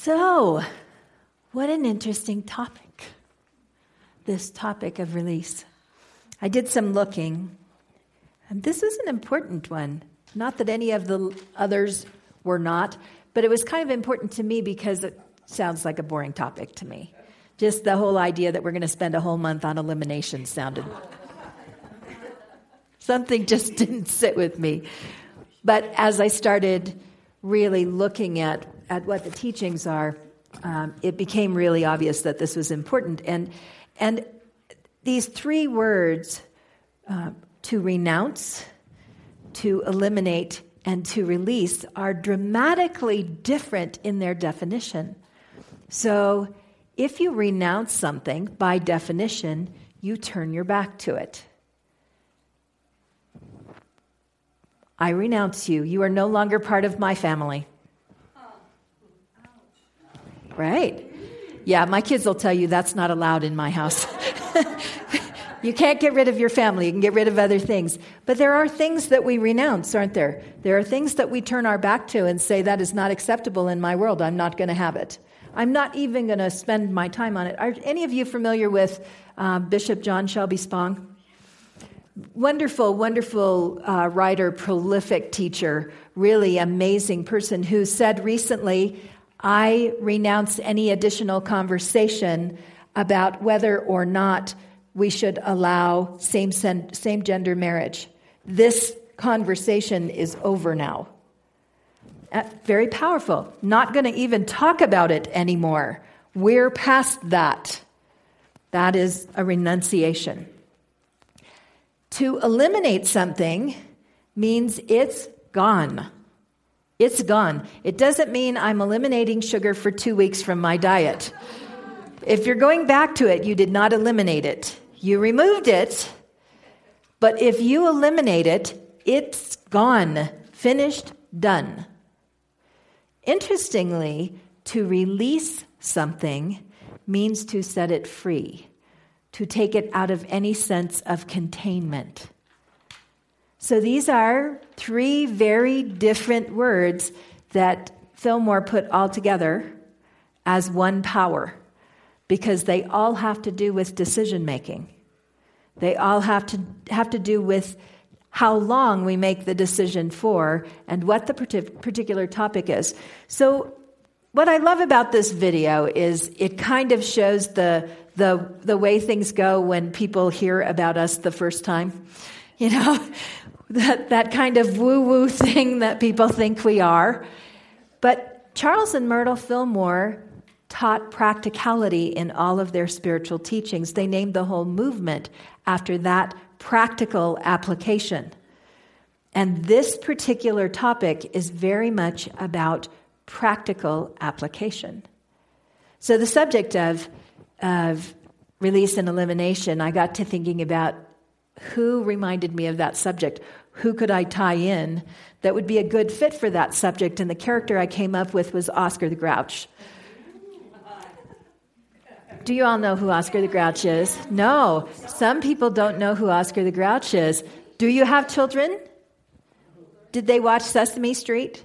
So, what an interesting topic. This topic of release. I did some looking, and this is an important one. Not that any of the others were not, but it was kind of important to me because it sounds like a boring topic to me. Just the whole idea that we're going to spend a whole month on elimination sounded. Something just didn't sit with me. But as I started really looking at, at what the teachings are, um, it became really obvious that this was important. And, and these three words uh, to renounce, to eliminate, and to release are dramatically different in their definition. So, if you renounce something, by definition, you turn your back to it. I renounce you. You are no longer part of my family. Right? Yeah, my kids will tell you that's not allowed in my house. you can't get rid of your family, you can get rid of other things. But there are things that we renounce, aren't there? There are things that we turn our back to and say, that is not acceptable in my world. I'm not going to have it. I'm not even going to spend my time on it. Are any of you familiar with uh, Bishop John Shelby Spong? wonderful, wonderful uh, writer, prolific teacher, really amazing person who said recently, I renounce any additional conversation about whether or not we should allow same, same gender marriage. This conversation is over now. Uh, very powerful. Not going to even talk about it anymore. We're past that. That is a renunciation. To eliminate something means it's gone. It's gone. It doesn't mean I'm eliminating sugar for two weeks from my diet. If you're going back to it, you did not eliminate it. You removed it, but if you eliminate it, it's gone, finished, done. Interestingly, to release something means to set it free to take it out of any sense of containment. So these are three very different words that Fillmore put all together as one power because they all have to do with decision making. They all have to have to do with how long we make the decision for and what the particular topic is. So what I love about this video is it kind of shows the the, the way things go when people hear about us the first time. You know, that, that kind of woo woo thing that people think we are. But Charles and Myrtle Fillmore taught practicality in all of their spiritual teachings. They named the whole movement after that practical application. And this particular topic is very much about practical application. So, the subject of of release and elimination, I got to thinking about who reminded me of that subject. Who could I tie in that would be a good fit for that subject? And the character I came up with was Oscar the Grouch. Do you all know who Oscar the Grouch is? No. Some people don't know who Oscar the Grouch is. Do you have children? Did they watch Sesame Street?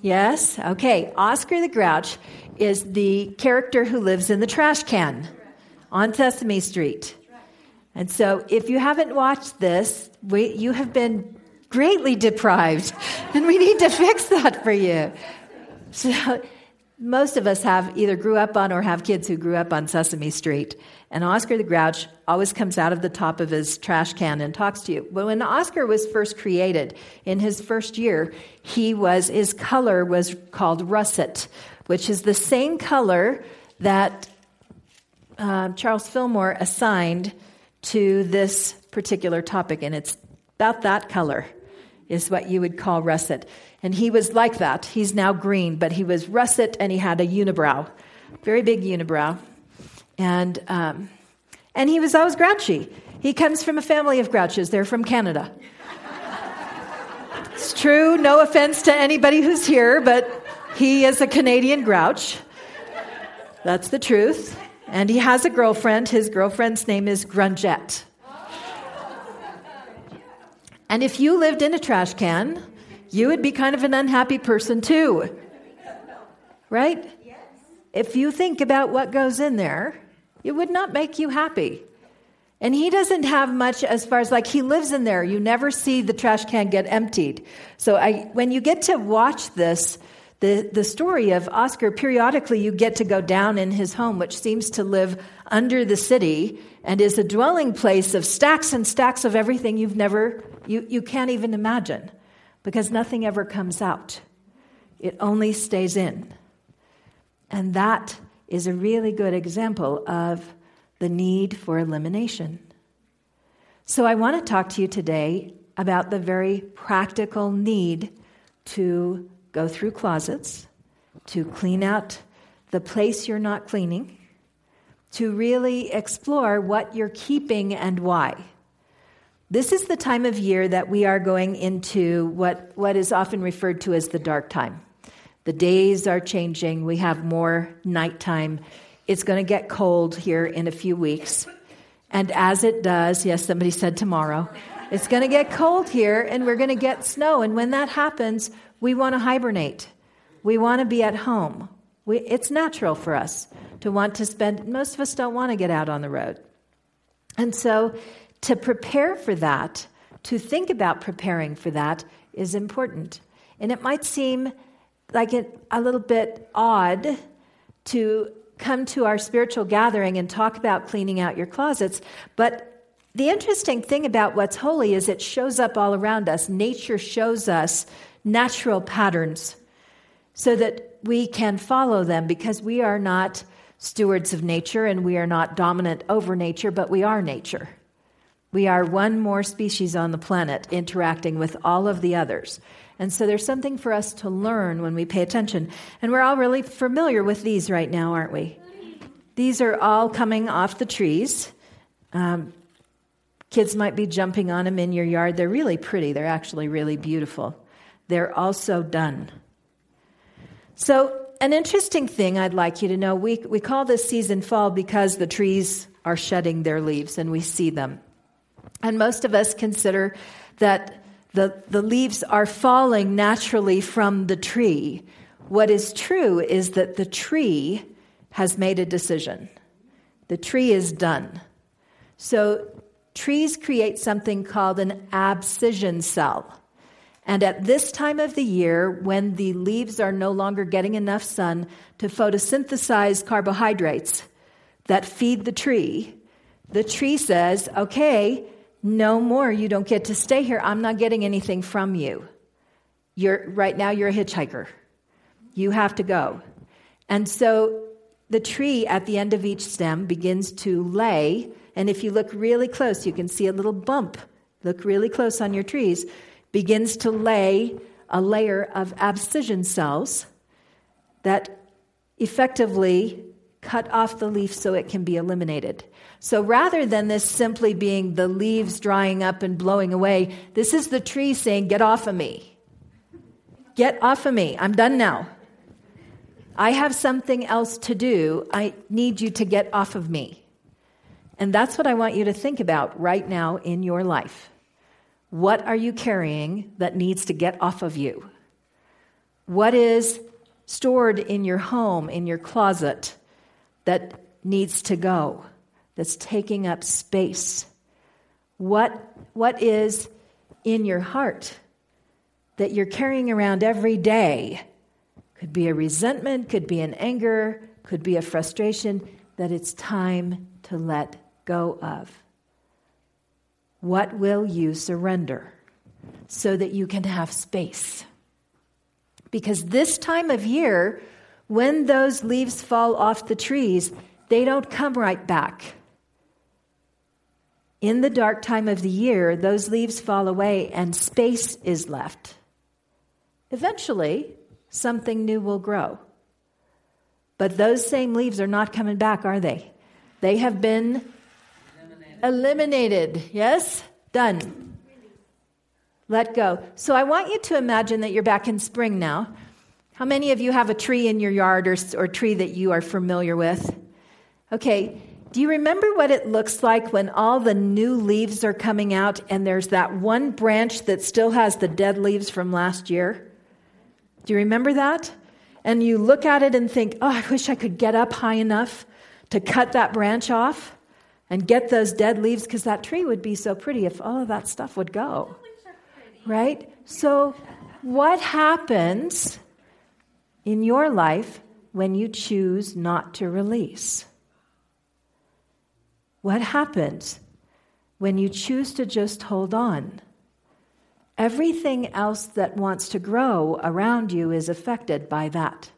Yes? Okay. Oscar the Grouch is the character who lives in the trash can on Sesame Street. And so, if you haven't watched this, we, you have been greatly deprived, and we need to fix that for you. So, most of us have either grew up on or have kids who grew up on Sesame Street. And Oscar the Grouch always comes out of the top of his trash can and talks to you. But when Oscar was first created in his first year, he was his color was called russet, which is the same color that uh, Charles Fillmore assigned to this particular topic, and it's about that color, is what you would call russet. And he was like that. He's now green, but he was russet and he had a unibrow, very big unibrow. And, um, and he was always grouchy. He comes from a family of grouches, they're from Canada. it's true, no offense to anybody who's here, but he is a Canadian grouch. That's the truth. And he has a girlfriend. His girlfriend's name is Grungette. And if you lived in a trash can, you would be kind of an unhappy person too. Right? if you think about what goes in there, it would not make you happy. And he doesn't have much as far as like he lives in there. You never see the trash can get emptied. So I, when you get to watch this, the, the story of Oscar, periodically you get to go down in his home, which seems to live under the city and is a dwelling place of stacks and stacks of everything you've never, you, you can't even imagine because nothing ever comes out. It only stays in. And that is a really good example of the need for elimination. So, I want to talk to you today about the very practical need to go through closets, to clean out the place you're not cleaning, to really explore what you're keeping and why. This is the time of year that we are going into what, what is often referred to as the dark time. The days are changing, we have more nighttime. It's going to get cold here in a few weeks. And as it does, yes, somebody said tomorrow, it's going to get cold here and we're going to get snow. And when that happens, we want to hibernate. We want to be at home. We, it's natural for us to want to spend, most of us don't want to get out on the road. And so to prepare for that, to think about preparing for that, is important. And it might seem like it, a little bit odd to come to our spiritual gathering and talk about cleaning out your closets, but the interesting thing about what's holy is it shows up all around us. Nature shows us natural patterns so that we can follow them because we are not stewards of nature and we are not dominant over nature, but we are nature. We are one more species on the planet interacting with all of the others. And so there's something for us to learn when we pay attention. And we're all really familiar with these right now, aren't we? These are all coming off the trees. Um, kids might be jumping on them in your yard. They're really pretty, they're actually really beautiful. They're also done. So, an interesting thing I'd like you to know we, we call this season fall because the trees are shedding their leaves and we see them. And most of us consider that the, the leaves are falling naturally from the tree. What is true is that the tree has made a decision. The tree is done. So, trees create something called an abscission cell. And at this time of the year, when the leaves are no longer getting enough sun to photosynthesize carbohydrates that feed the tree, the tree says, okay, no more. You don't get to stay here. I'm not getting anything from you. You're, right now, you're a hitchhiker. You have to go. And so the tree at the end of each stem begins to lay. And if you look really close, you can see a little bump. Look really close on your trees. Begins to lay a layer of abscission cells that effectively cut off the leaf so it can be eliminated. So rather than this simply being the leaves drying up and blowing away, this is the tree saying, Get off of me. Get off of me. I'm done now. I have something else to do. I need you to get off of me. And that's what I want you to think about right now in your life. What are you carrying that needs to get off of you? What is stored in your home, in your closet, that needs to go? that's taking up space? What, what is in your heart that you're carrying around every day? Could be a resentment, could be an anger, could be a frustration that it's time to let go of. What will you surrender so that you can have space? Because this time of year, when those leaves fall off the trees, they don't come right back. In the dark time of the year, those leaves fall away and space is left. Eventually, something new will grow. But those same leaves are not coming back, are they? They have been. Eliminated. Yes? Done. Let go. So I want you to imagine that you're back in spring now. How many of you have a tree in your yard or, or tree that you are familiar with? Okay, do you remember what it looks like when all the new leaves are coming out and there's that one branch that still has the dead leaves from last year? Do you remember that? and you look at it and think, oh, I wish I could get up high enough to cut that branch off and get those dead leaves because that tree would be so pretty if all of that stuff would go. Right? So, what happens in your life when you choose not to release? What happens when you choose to just hold on? Everything else that wants to grow around you is affected by that.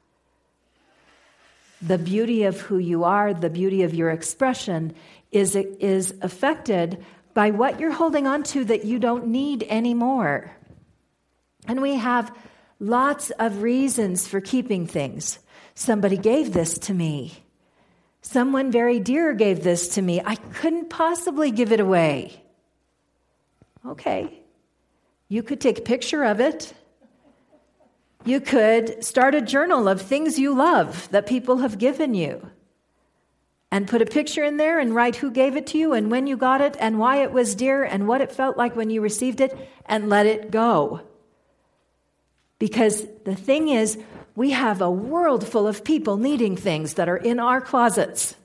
The beauty of who you are, the beauty of your expression, is, is affected by what you're holding on to that you don't need anymore. And we have lots of reasons for keeping things. Somebody gave this to me. Someone very dear gave this to me. I couldn't possibly give it away. Okay. You could take a picture of it. You could start a journal of things you love that people have given you and put a picture in there and write who gave it to you and when you got it and why it was dear and what it felt like when you received it and let it go. Because the thing is, we have a world full of people needing things that are in our closets.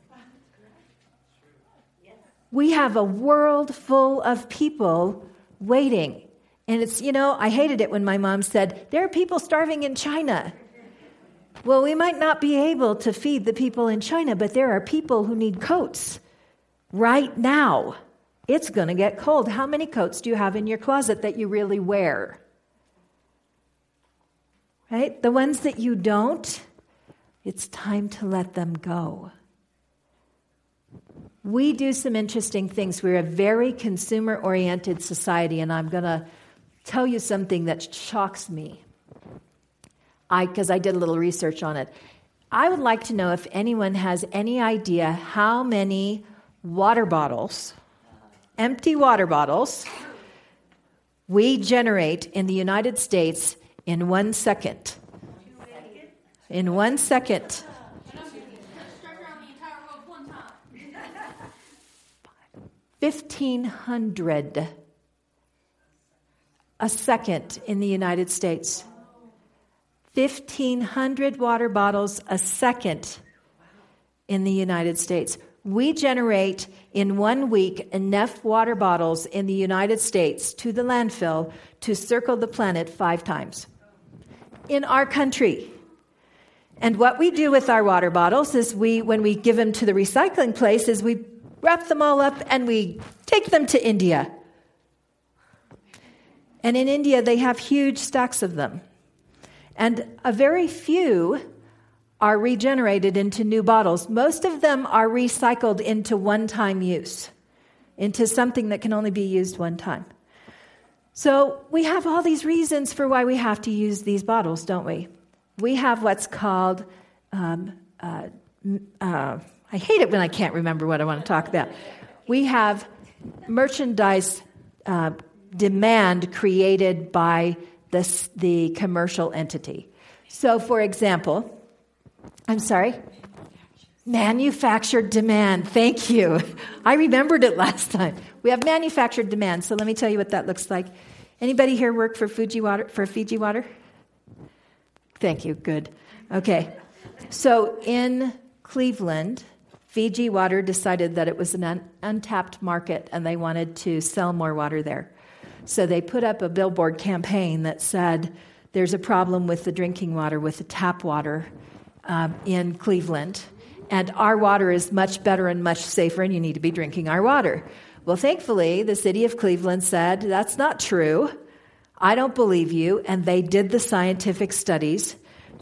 We have a world full of people waiting. And it's, you know, I hated it when my mom said, There are people starving in China. Well, we might not be able to feed the people in China, but there are people who need coats right now. It's going to get cold. How many coats do you have in your closet that you really wear? Right? The ones that you don't, it's time to let them go. We do some interesting things. We're a very consumer oriented society, and I'm going to tell you something that shocks me. I because I did a little research on it. I would like to know if anyone has any idea how many water bottles, empty water bottles, we generate in the United States in one second. In one second. Fifteen hundred a second in the United States. 1,500 water bottles a second in the United States. We generate in one week enough water bottles in the United States to the landfill to circle the planet five times in our country. And what we do with our water bottles is we, when we give them to the recycling place, is we wrap them all up and we take them to India. And in India, they have huge stacks of them. And a very few are regenerated into new bottles. Most of them are recycled into one time use, into something that can only be used one time. So we have all these reasons for why we have to use these bottles, don't we? We have what's called, um, uh, uh, I hate it when I can't remember what I want to talk about. We have merchandise uh, demand created by the, the commercial entity. So, for example, I'm sorry? Manufactured demand. Thank you. I remembered it last time. We have manufactured demand. So let me tell you what that looks like. Anybody here work for Fuji Water for Fiji Water? Thank you. Good. Okay. So in Cleveland, Fiji Water decided that it was an un- untapped market and they wanted to sell more water there. So they put up a billboard campaign that said, There's a problem with the drinking water, with the tap water um, in Cleveland, and our water is much better and much safer, and you need to be drinking our water. Well, thankfully, the city of Cleveland said, That's not true. I don't believe you. And they did the scientific studies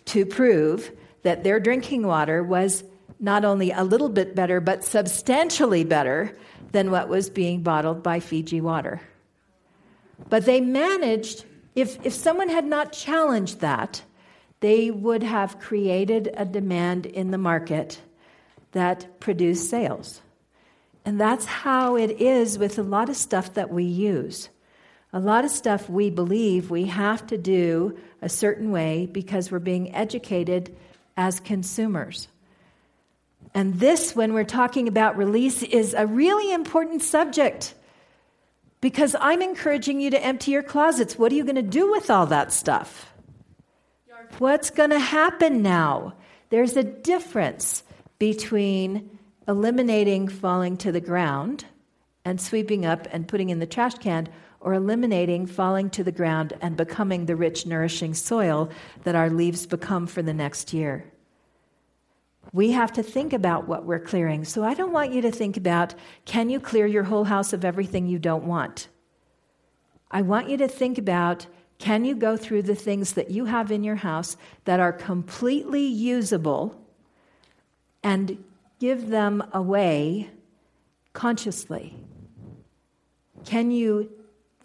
to prove that their drinking water was not only a little bit better, but substantially better than what was being bottled by Fiji Water. But they managed, if, if someone had not challenged that, they would have created a demand in the market that produced sales. And that's how it is with a lot of stuff that we use. A lot of stuff we believe we have to do a certain way because we're being educated as consumers. And this, when we're talking about release, is a really important subject because I'm encouraging you to empty your closets. What are you going to do with all that stuff? What's going to happen now? There's a difference between eliminating falling to the ground and sweeping up and putting in the trash can, or eliminating falling to the ground and becoming the rich, nourishing soil that our leaves become for the next year. We have to think about what we're clearing. So I don't want you to think about can you clear your whole house of everything you don't want? I want you to think about can you go through the things that you have in your house that are completely usable and give them away consciously? Can you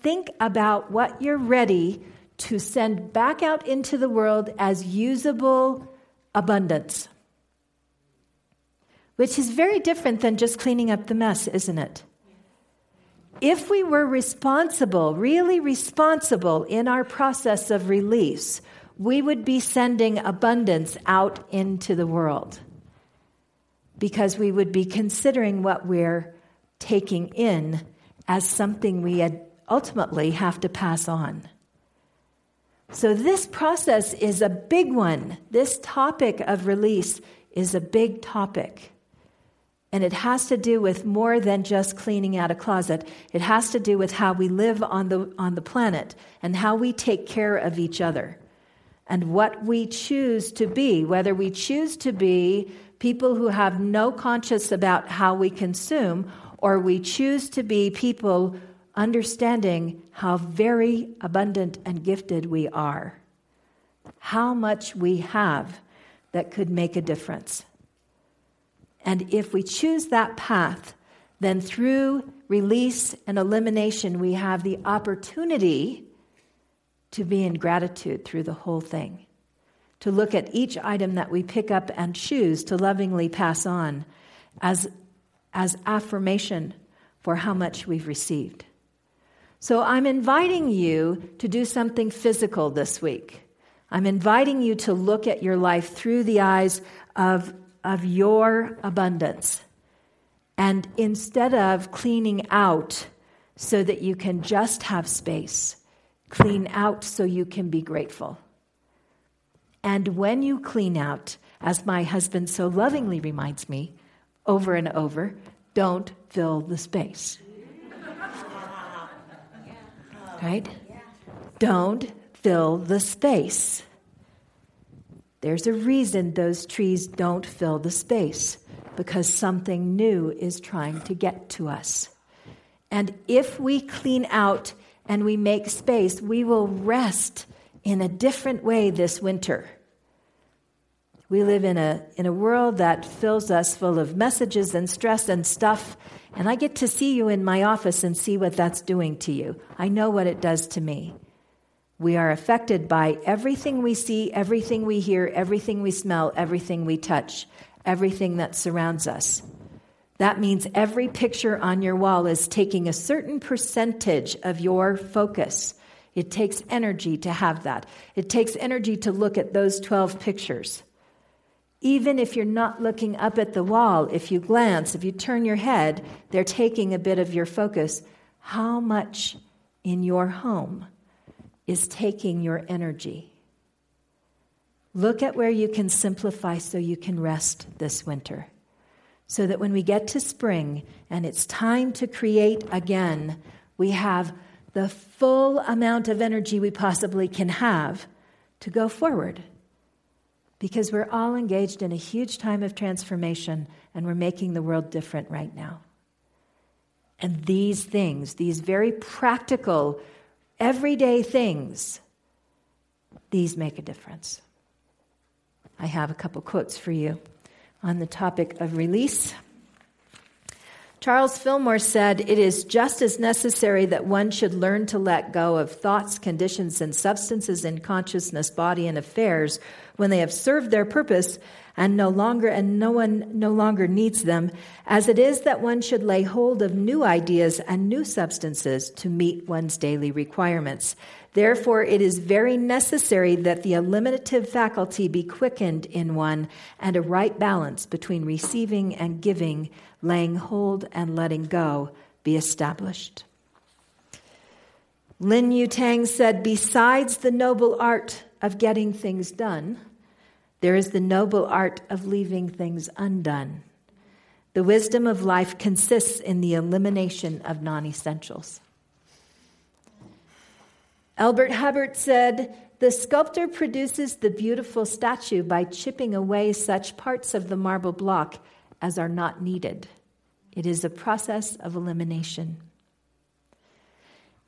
think about what you're ready to send back out into the world as usable abundance? Which is very different than just cleaning up the mess, isn't it? If we were responsible, really responsible in our process of release, we would be sending abundance out into the world because we would be considering what we're taking in as something we ultimately have to pass on. So, this process is a big one. This topic of release is a big topic. And it has to do with more than just cleaning out a closet. It has to do with how we live on the, on the planet and how we take care of each other and what we choose to be, whether we choose to be people who have no conscience about how we consume, or we choose to be people understanding how very abundant and gifted we are, how much we have that could make a difference. And if we choose that path, then through release and elimination, we have the opportunity to be in gratitude through the whole thing to look at each item that we pick up and choose to lovingly pass on as, as affirmation for how much we've received. So I'm inviting you to do something physical this week. I'm inviting you to look at your life through the eyes of, of your abundance. And instead of cleaning out so that you can just have space, clean out so you can be grateful. And when you clean out, as my husband so lovingly reminds me over and over, don't fill the space. Right? Don't fill the space. There's a reason those trees don't fill the space because something new is trying to get to us. And if we clean out and we make space, we will rest in a different way this winter. We live in a, in a world that fills us full of messages and stress and stuff, and I get to see you in my office and see what that's doing to you. I know what it does to me. We are affected by everything we see, everything we hear, everything we smell, everything we touch, everything that surrounds us. That means every picture on your wall is taking a certain percentage of your focus. It takes energy to have that. It takes energy to look at those 12 pictures. Even if you're not looking up at the wall, if you glance, if you turn your head, they're taking a bit of your focus. How much in your home is taking your energy? Look at where you can simplify so you can rest this winter. So that when we get to spring and it's time to create again, we have the full amount of energy we possibly can have to go forward. Because we're all engaged in a huge time of transformation and we're making the world different right now. And these things, these very practical, everyday things, these make a difference. I have a couple quotes for you on the topic of release. Charles Fillmore said, It is just as necessary that one should learn to let go of thoughts, conditions, and substances in consciousness, body, and affairs when they have served their purpose and no longer and no one no longer needs them as it is that one should lay hold of new ideas and new substances to meet one's daily requirements therefore it is very necessary that the eliminative faculty be quickened in one and a right balance between receiving and giving laying hold and letting go be established Lin Yutang said, Besides the noble art of getting things done, there is the noble art of leaving things undone. The wisdom of life consists in the elimination of non essentials. Elbert Hubbard said, The sculptor produces the beautiful statue by chipping away such parts of the marble block as are not needed. It is a process of elimination.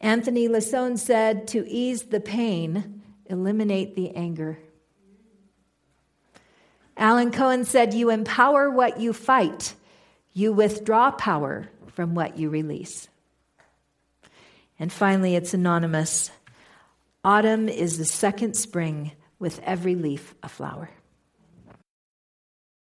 Anthony Lasone said, To ease the pain, eliminate the anger. Alan Cohen said, You empower what you fight, you withdraw power from what you release. And finally, it's anonymous. Autumn is the second spring with every leaf a flower.